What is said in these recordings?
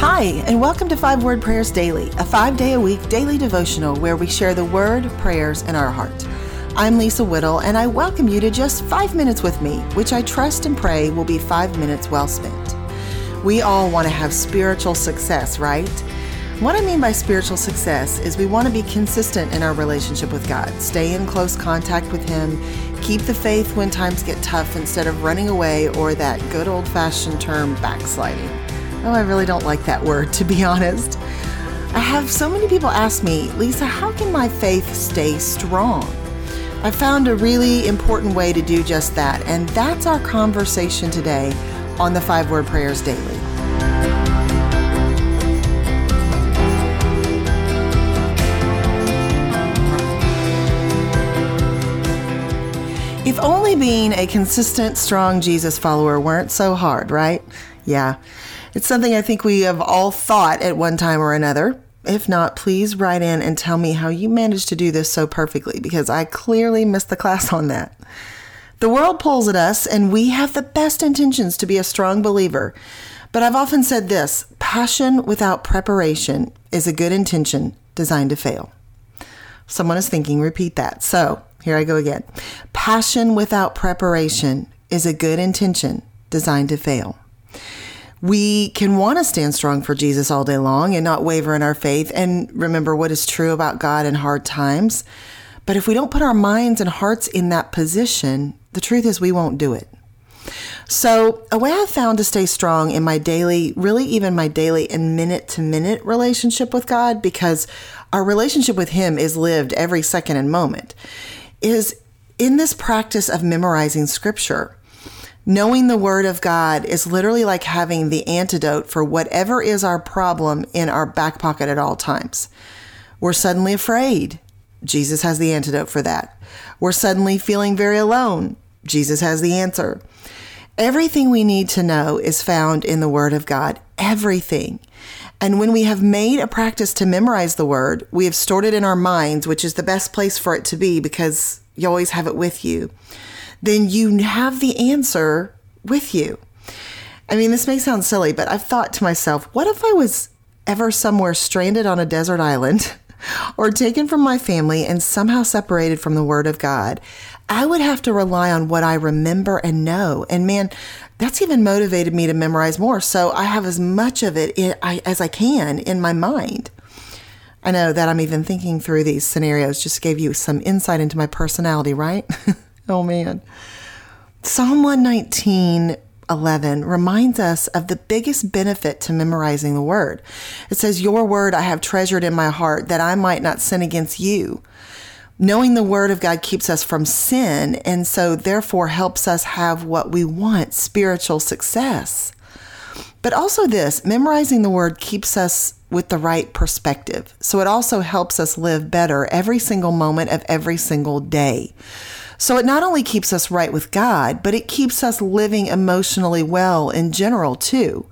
Hi, and welcome to Five Word Prayers Daily, a five day a week daily devotional where we share the word, prayers, and our heart. I'm Lisa Whittle, and I welcome you to just five minutes with me, which I trust and pray will be five minutes well spent. We all want to have spiritual success, right? What I mean by spiritual success is we want to be consistent in our relationship with God, stay in close contact with Him, keep the faith when times get tough instead of running away or that good old fashioned term backsliding. Oh, I really don't like that word, to be honest. I have so many people ask me, Lisa, how can my faith stay strong? I found a really important way to do just that, and that's our conversation today on the Five Word Prayers Daily. If only being a consistent, strong Jesus follower weren't so hard, right? Yeah. It's something I think we have all thought at one time or another. If not, please write in and tell me how you managed to do this so perfectly because I clearly missed the class on that. The world pulls at us, and we have the best intentions to be a strong believer. But I've often said this passion without preparation is a good intention designed to fail. Someone is thinking, repeat that. So, here I go again. Passion without preparation is a good intention designed to fail. We can want to stand strong for Jesus all day long and not waver in our faith and remember what is true about God in hard times. But if we don't put our minds and hearts in that position, the truth is we won't do it. So, a way I've found to stay strong in my daily, really even my daily and minute to minute relationship with God, because our relationship with Him is lived every second and moment, is in this practice of memorizing scripture. Knowing the Word of God is literally like having the antidote for whatever is our problem in our back pocket at all times. We're suddenly afraid. Jesus has the antidote for that. We're suddenly feeling very alone. Jesus has the answer. Everything we need to know is found in the Word of God. Everything. And when we have made a practice to memorize the Word, we have stored it in our minds, which is the best place for it to be because you always have it with you, then you have the answer with you. I mean, this may sound silly, but I've thought to myself, what if I was ever somewhere stranded on a desert island or taken from my family and somehow separated from the Word of God? I would have to rely on what I remember and know. And man, that's even motivated me to memorize more. So I have as much of it as I can in my mind. I know that I'm even thinking through these scenarios just gave you some insight into my personality, right? oh man. Psalm 119 11 reminds us of the biggest benefit to memorizing the word. It says, Your word I have treasured in my heart that I might not sin against you. Knowing the word of God keeps us from sin and so therefore helps us have what we want spiritual success. But also, this memorizing the word keeps us with the right perspective. So it also helps us live better every single moment of every single day. So it not only keeps us right with God, but it keeps us living emotionally well in general too.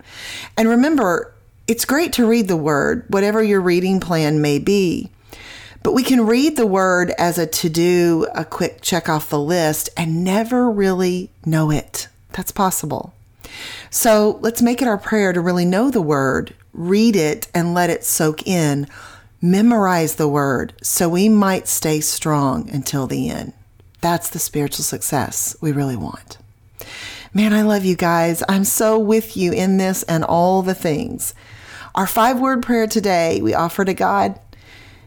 And remember, it's great to read the word, whatever your reading plan may be. But we can read the word as a to do, a quick check off the list, and never really know it. That's possible. So let's make it our prayer to really know the word, read it, and let it soak in. Memorize the word so we might stay strong until the end. That's the spiritual success we really want. Man, I love you guys. I'm so with you in this and all the things. Our five word prayer today we offer to God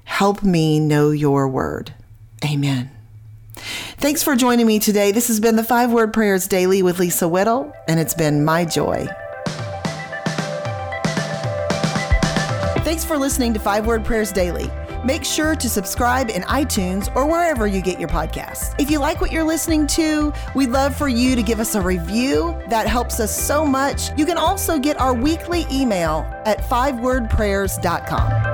help me know your word. Amen. Thanks for joining me today. This has been the Five Word Prayers Daily with Lisa Whittle, and it's been my joy. Thanks for listening to Five Word Prayers Daily. Make sure to subscribe in iTunes or wherever you get your podcasts. If you like what you're listening to, we'd love for you to give us a review. That helps us so much. You can also get our weekly email at fivewordprayers.com.